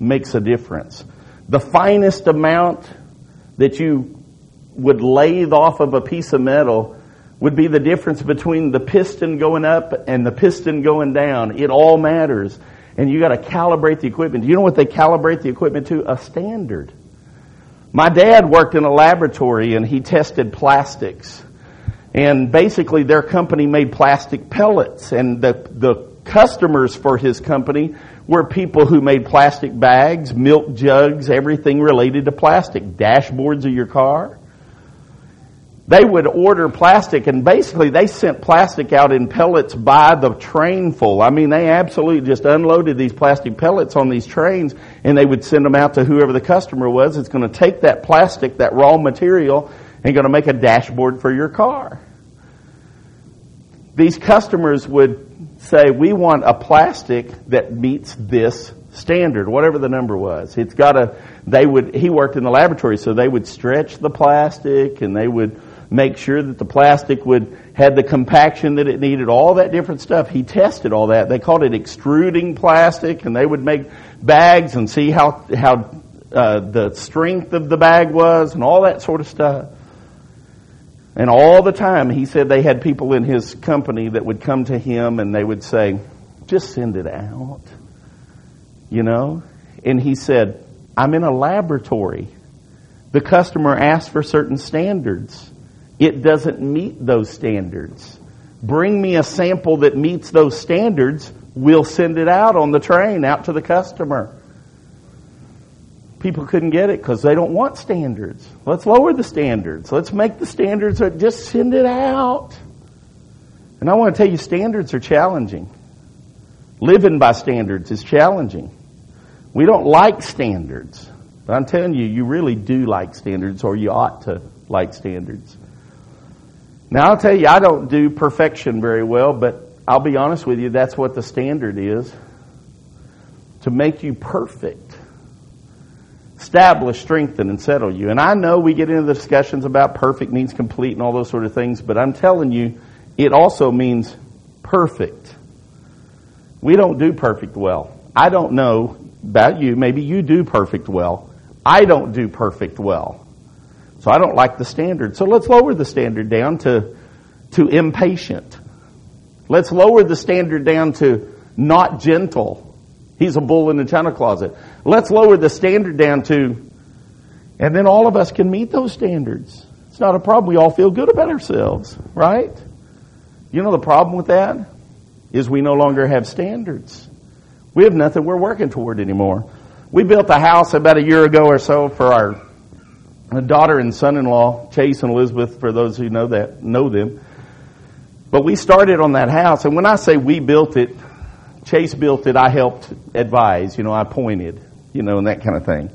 makes a difference. The finest amount that you would lathe off of a piece of metal would be the difference between the piston going up and the piston going down. It all matters. And you got to calibrate the equipment. Do you know what they calibrate the equipment to? A standard. My dad worked in a laboratory and he tested plastics. And basically their company made plastic pellets and the, the customers for his company were people who made plastic bags, milk jugs, everything related to plastic, dashboards of your car. They would order plastic and basically they sent plastic out in pellets by the train full. I mean, they absolutely just unloaded these plastic pellets on these trains and they would send them out to whoever the customer was. It's going to take that plastic, that raw material, and going to make a dashboard for your car. These customers would say, we want a plastic that meets this standard, whatever the number was. It's got a, they would, he worked in the laboratory, so they would stretch the plastic and they would make sure that the plastic would, had the compaction that it needed, all that different stuff. He tested all that. They called it extruding plastic and they would make bags and see how, how, uh, the strength of the bag was and all that sort of stuff. And all the time, he said they had people in his company that would come to him and they would say, just send it out. You know? And he said, I'm in a laboratory. The customer asks for certain standards. It doesn't meet those standards. Bring me a sample that meets those standards. We'll send it out on the train out to the customer people couldn't get it because they don't want standards. Let's lower the standards. Let's make the standards, or just send it out. And I want to tell you, standards are challenging. Living by standards is challenging. We don't like standards. But I'm telling you, you really do like standards, or you ought to like standards. Now, I'll tell you, I don't do perfection very well, but I'll be honest with you, that's what the standard is. To make you perfect establish, strengthen, and settle you. And I know we get into the discussions about perfect means complete and all those sort of things, but I'm telling you, it also means perfect. We don't do perfect well. I don't know about you. Maybe you do perfect well. I don't do perfect well. So I don't like the standard. So let's lower the standard down to, to impatient. Let's lower the standard down to not gentle He's a bull in the china closet. Let's lower the standard down to, and then all of us can meet those standards. It's not a problem. We all feel good about ourselves, right? You know the problem with that is we no longer have standards. We have nothing we're working toward anymore. We built a house about a year ago or so for our daughter and son-in-law, Chase and Elizabeth, for those who know that, know them. But we started on that house, and when I say we built it, Chase built it, I helped advise, you know, I pointed, you know, and that kind of thing.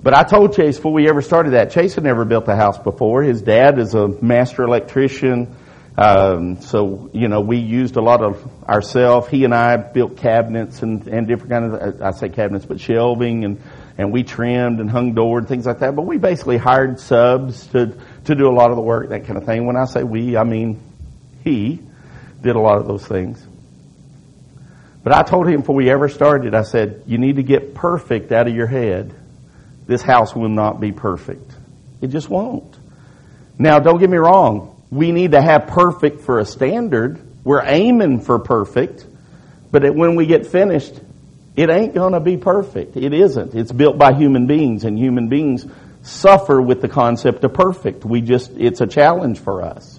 But I told Chase before we ever started that, Chase had never built a house before. His dad is a master electrician. Um, so, you know, we used a lot of ourselves. He and I built cabinets and, and different kind of, I say cabinets, but shelving and, and we trimmed and hung door and things like that. But we basically hired subs to, to do a lot of the work, that kind of thing. When I say we, I mean he did a lot of those things. But I told him before we ever started, I said, you need to get perfect out of your head. This house will not be perfect. It just won't. Now, don't get me wrong. We need to have perfect for a standard. We're aiming for perfect. But when we get finished, it ain't going to be perfect. It isn't. It's built by human beings, and human beings suffer with the concept of perfect. We just, it's a challenge for us.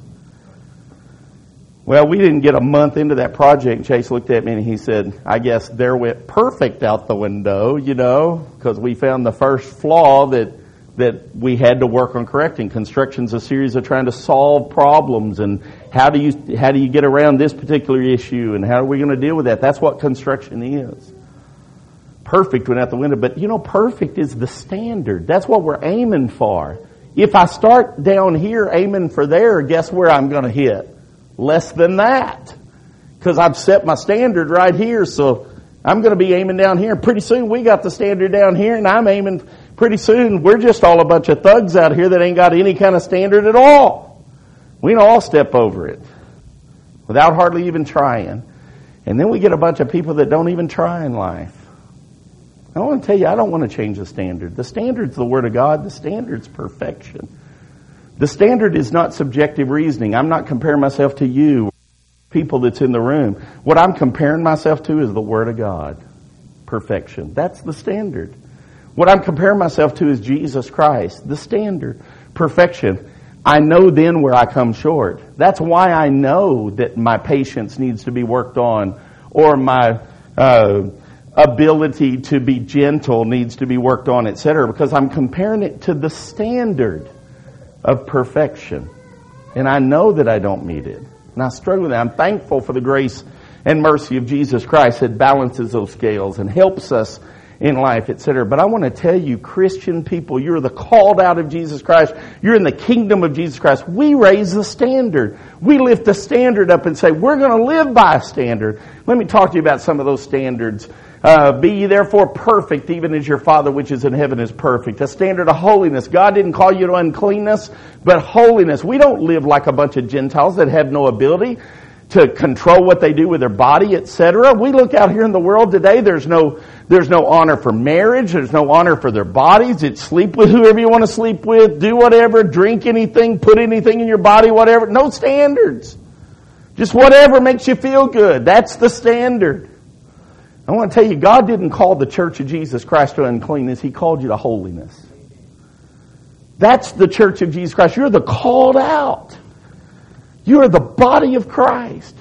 Well, we didn't get a month into that project. Chase looked at me and he said, I guess there went perfect out the window, you know, because we found the first flaw that, that we had to work on correcting. Construction's a series of trying to solve problems and how do you, how do you get around this particular issue and how are we going to deal with that? That's what construction is. Perfect went out the window, but you know, perfect is the standard. That's what we're aiming for. If I start down here aiming for there, guess where I'm going to hit? Less than that. Because I've set my standard right here, so I'm going to be aiming down here. Pretty soon we got the standard down here and I'm aiming pretty soon we're just all a bunch of thugs out here that ain't got any kind of standard at all. We all step over it without hardly even trying. And then we get a bunch of people that don't even try in life. I want to tell you, I don't want to change the standard. The standard's the Word of God. The standard's perfection. The standard is not subjective reasoning. I'm not comparing myself to you, people that's in the room. What I'm comparing myself to is the Word of God. Perfection. That's the standard. What I'm comparing myself to is Jesus Christ, the standard. Perfection. I know then where I come short. That's why I know that my patience needs to be worked on or my uh, ability to be gentle needs to be worked on, etc. Because I'm comparing it to the standard of perfection. And I know that I don't meet it. And I struggle with that. I'm thankful for the grace and mercy of Jesus Christ that balances those scales and helps us in life, etc. But I want to tell you, Christian people, you're the called out of Jesus Christ. You're in the kingdom of Jesus Christ. We raise the standard. We lift the standard up and say, we're going to live by a standard. Let me talk to you about some of those standards. Uh, be ye therefore perfect, even as your Father which is in heaven is perfect. A standard of holiness. God didn't call you to uncleanness, but holiness. We don't live like a bunch of Gentiles that have no ability to control what they do with their body, etc. We look out here in the world today, there's no, there's no honor for marriage, there's no honor for their bodies. It's sleep with whoever you want to sleep with, do whatever, drink anything, put anything in your body, whatever. No standards. Just whatever makes you feel good. That's the standard. I want to tell you, God didn't call the church of Jesus Christ to uncleanness. He called you to holiness. That's the church of Jesus Christ. You're the called out. You are the body of Christ.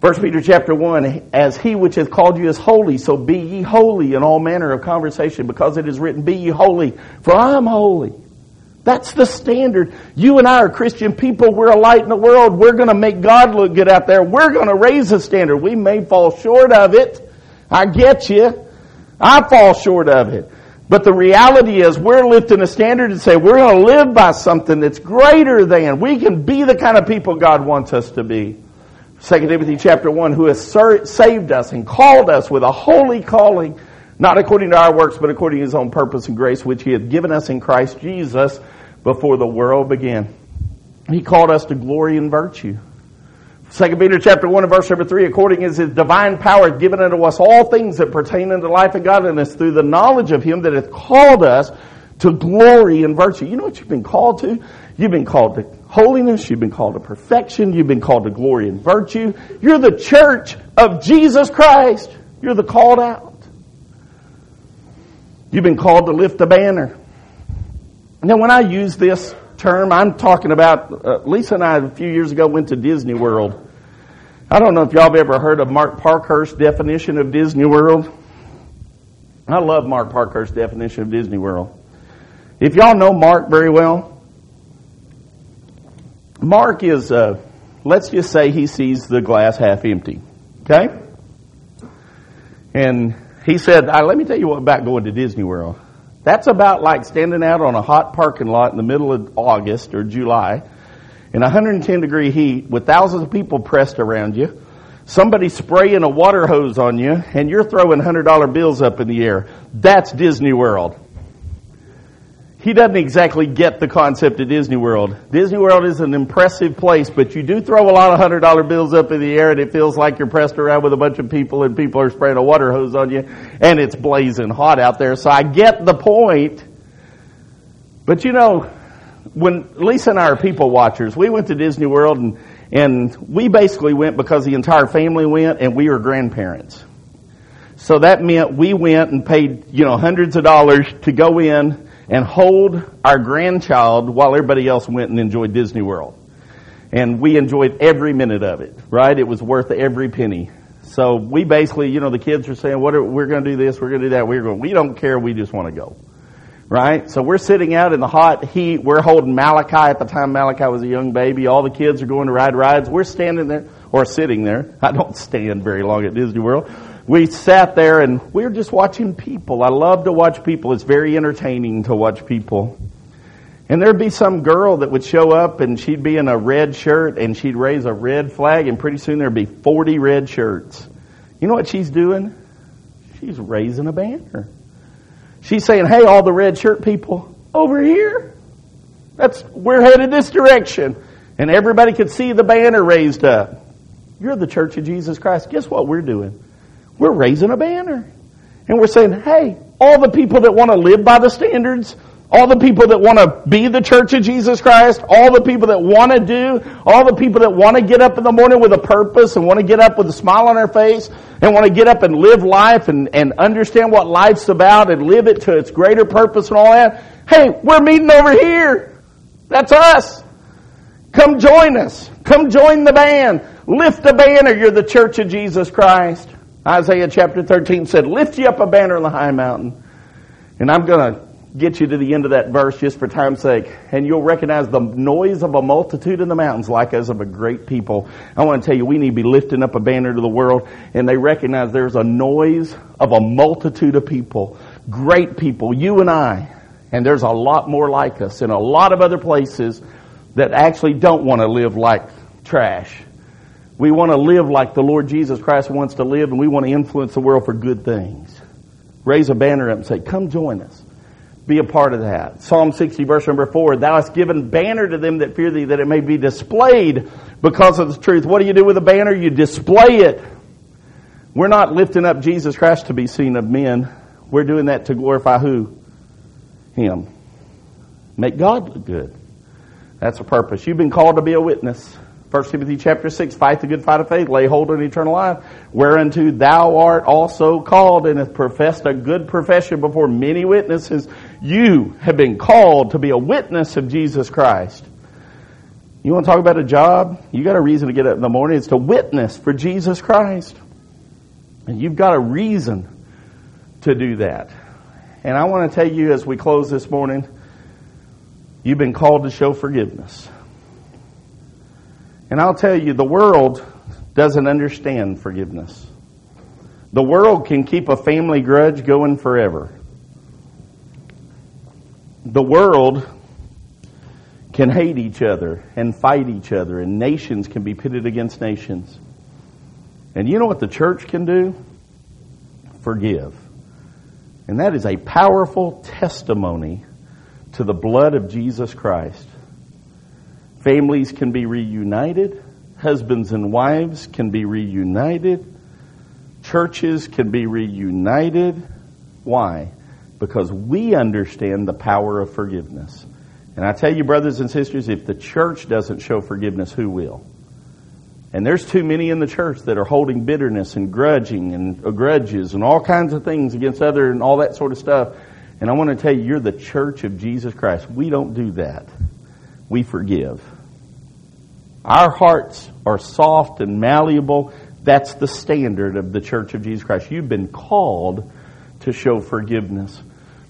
1 Peter chapter 1, as he which hath called you is holy, so be ye holy in all manner of conversation, because it is written, be ye holy, for I am holy. That's the standard. You and I are Christian people. We're a light in the world. We're going to make God look good out there. We're going to raise the standard. We may fall short of it. I get you. I fall short of it. But the reality is we're lifting a standard and say we're going to live by something that's greater than. We can be the kind of people God wants us to be. 2 Timothy chapter 1, who has saved us and called us with a holy calling, not according to our works, but according to his own purpose and grace, which he hath given us in Christ Jesus before the world began. He called us to glory and virtue. 2 Peter chapter 1 and verse number 3, according as his divine power hath given unto us all things that pertain unto life and godliness through the knowledge of him that hath called us to glory and virtue. You know what you've been called to? You've been called to holiness. You've been called to perfection. You've been called to glory and virtue. You're the church of Jesus Christ. You're the called out. You've been called to lift a banner. Now, when I use this term, I'm talking about, uh, Lisa and I a few years ago went to Disney World. I don't know if y'all have ever heard of Mark Parkhurst's definition of Disney World. I love Mark Parkhurst's definition of Disney World. If y'all know Mark very well, Mark is, uh, let's just say he sees the glass half empty. Okay? And he said, let me tell you what about going to Disney World. That's about like standing out on a hot parking lot in the middle of August or July in 110 degree heat with thousands of people pressed around you, somebody spraying a water hose on you, and you're throwing $100 bills up in the air. That's Disney World. He doesn't exactly get the concept of Disney World. Disney World is an impressive place, but you do throw a lot of hundred dollar bills up in the air and it feels like you're pressed around with a bunch of people and people are spraying a water hose on you and it's blazing hot out there. So I get the point. But you know, when Lisa and I are people watchers, we went to Disney World and, and we basically went because the entire family went and we were grandparents. So that meant we went and paid, you know, hundreds of dollars to go in and hold our grandchild while everybody else went and enjoyed Disney World. And we enjoyed every minute of it, right? It was worth every penny. So we basically, you know, the kids are saying, "What are, we're going to do this, we're going to do that." We're going. We don't care. We just want to go, right? So we're sitting out in the hot heat. We're holding Malachi at the time. Malachi was a young baby. All the kids are going to ride rides. We're standing there or sitting there. I don't stand very long at Disney World we sat there and we were just watching people. I love to watch people. It's very entertaining to watch people. And there'd be some girl that would show up and she'd be in a red shirt and she'd raise a red flag and pretty soon there'd be 40 red shirts. You know what she's doing? She's raising a banner. She's saying, hey, all the red shirt people, over here. That's, we're headed this direction. And everybody could see the banner raised up. You're the church of Jesus Christ. Guess what we're doing? We're raising a banner. And we're saying, hey, all the people that want to live by the standards all the people that want to be the church of Jesus Christ, all the people that want to do, all the people that want to get up in the morning with a purpose and want to get up with a smile on their face and want to get up and live life and, and understand what life's about and live it to its greater purpose and all that. Hey, we're meeting over here. That's us. Come join us. Come join the band. Lift the banner. You're the church of Jesus Christ. Isaiah chapter 13 said, lift you up a banner on the high mountain. And I'm going to get you to the end of that verse just for time's sake, and you'll recognize the noise of a multitude in the mountains like as of a great people. I want to tell you, we need to be lifting up a banner to the world, and they recognize there's a noise of a multitude of people, great people, you and I, and there's a lot more like us in a lot of other places that actually don't want to live like trash. We want to live like the Lord Jesus Christ wants to live, and we want to influence the world for good things. Raise a banner up and say, come join us be a part of that. Psalm 60 verse number 4, Thou hast given banner to them that fear thee that it may be displayed because of the truth. What do you do with a banner? You display it. We're not lifting up Jesus Christ to be seen of men. We're doing that to glorify who? Him. Make God look good. That's a purpose. You've been called to be a witness. 1 Timothy chapter 6, fight the good fight of faith, lay hold on eternal life, whereunto thou art also called and hast professed a good profession before many witnesses. You have been called to be a witness of Jesus Christ. You want to talk about a job? You got a reason to get up in the morning. It's to witness for Jesus Christ. And you've got a reason to do that. And I want to tell you as we close this morning, you've been called to show forgiveness. And I'll tell you, the world doesn't understand forgiveness. The world can keep a family grudge going forever. The world can hate each other and fight each other, and nations can be pitted against nations. And you know what the church can do? Forgive. And that is a powerful testimony to the blood of Jesus Christ. Families can be reunited. Husbands and wives can be reunited. Churches can be reunited. Why? Because we understand the power of forgiveness. And I tell you, brothers and sisters, if the church doesn't show forgiveness, who will? And there's too many in the church that are holding bitterness and grudging and uh, grudges and all kinds of things against other and all that sort of stuff. And I want to tell you, you're the church of Jesus Christ. We don't do that. We forgive. Our hearts are soft and malleable. That's the standard of the Church of Jesus Christ. You've been called to show forgiveness.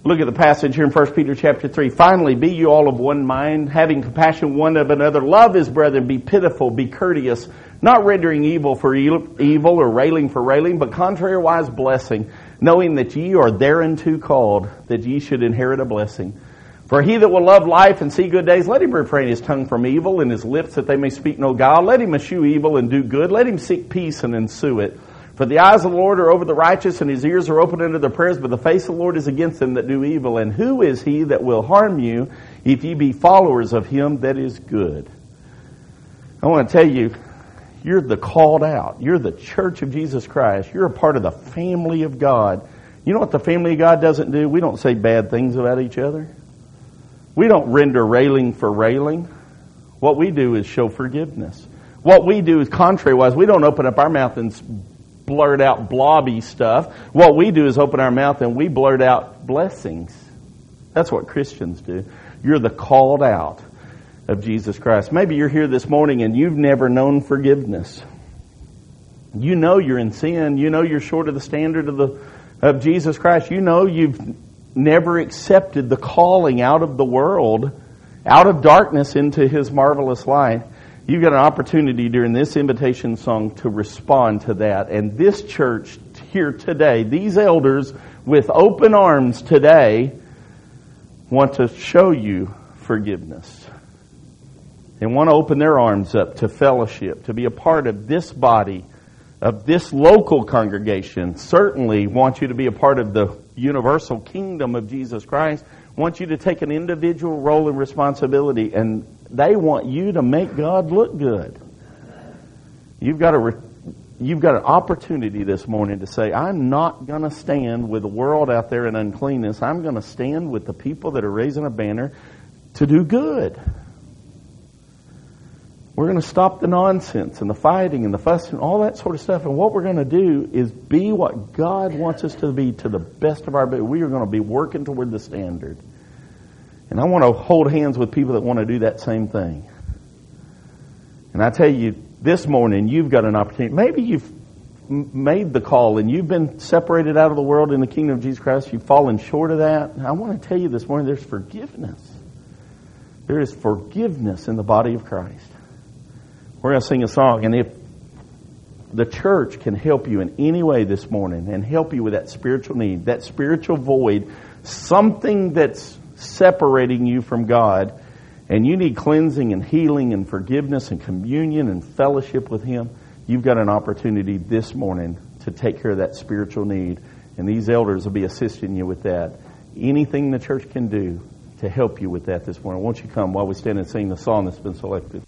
Look at the passage here in 1 Peter chapter 3. Finally, be you all of one mind, having compassion one of another. Love his brethren, be pitiful, be courteous, not rendering evil for evil or railing for railing, but contrariwise blessing, knowing that ye are thereunto called, that ye should inherit a blessing. For he that will love life and see good days, let him refrain his tongue from evil and his lips that they may speak no guile. Let him eschew evil and do good. Let him seek peace and ensue it. For the eyes of the Lord are over the righteous and his ears are open unto their prayers, but the face of the Lord is against them that do evil. And who is he that will harm you if ye be followers of him that is good? I want to tell you, you're the called out. You're the church of Jesus Christ. You're a part of the family of God. You know what the family of God doesn't do? We don't say bad things about each other. We don't render railing for railing. What we do is show forgiveness. What we do is contrary-wise. We don't open up our mouth and blurt out blobby stuff. What we do is open our mouth and we blurt out blessings. That's what Christians do. You're the called out of Jesus Christ. Maybe you're here this morning and you've never known forgiveness. You know you're in sin. You know you're short of the standard of the of Jesus Christ. You know you've never accepted the calling out of the world, out of darkness into his marvelous light, you've got an opportunity during this invitation song to respond to that. And this church here today, these elders with open arms today, want to show you forgiveness. And want to open their arms up to fellowship, to be a part of this body, of this local congregation, certainly want you to be a part of the universal kingdom of Jesus Christ, want you to take an individual role and responsibility, and they want you to make God look good. You've got a you've got an opportunity this morning to say, I'm not going to stand with the world out there in uncleanness. I'm going to stand with the people that are raising a banner to do good. We're going to stop the nonsense and the fighting and the fussing, and all that sort of stuff. And what we're going to do is be what God wants us to be to the best of our ability. We are going to be working toward the standard. And I want to hold hands with people that want to do that same thing. And I tell you, this morning you've got an opportunity. Maybe you've made the call and you've been separated out of the world in the kingdom of Jesus Christ. You've fallen short of that. And I want to tell you this morning there's forgiveness. There is forgiveness in the body of Christ. We're going to sing a song, and if the church can help you in any way this morning and help you with that spiritual need, that spiritual void, something that's separating you from God, and you need cleansing and healing and forgiveness and communion and fellowship with Him, you've got an opportunity this morning to take care of that spiritual need. And these elders will be assisting you with that. Anything the church can do to help you with that this morning. Won't you come while we stand and sing the song that's been selected?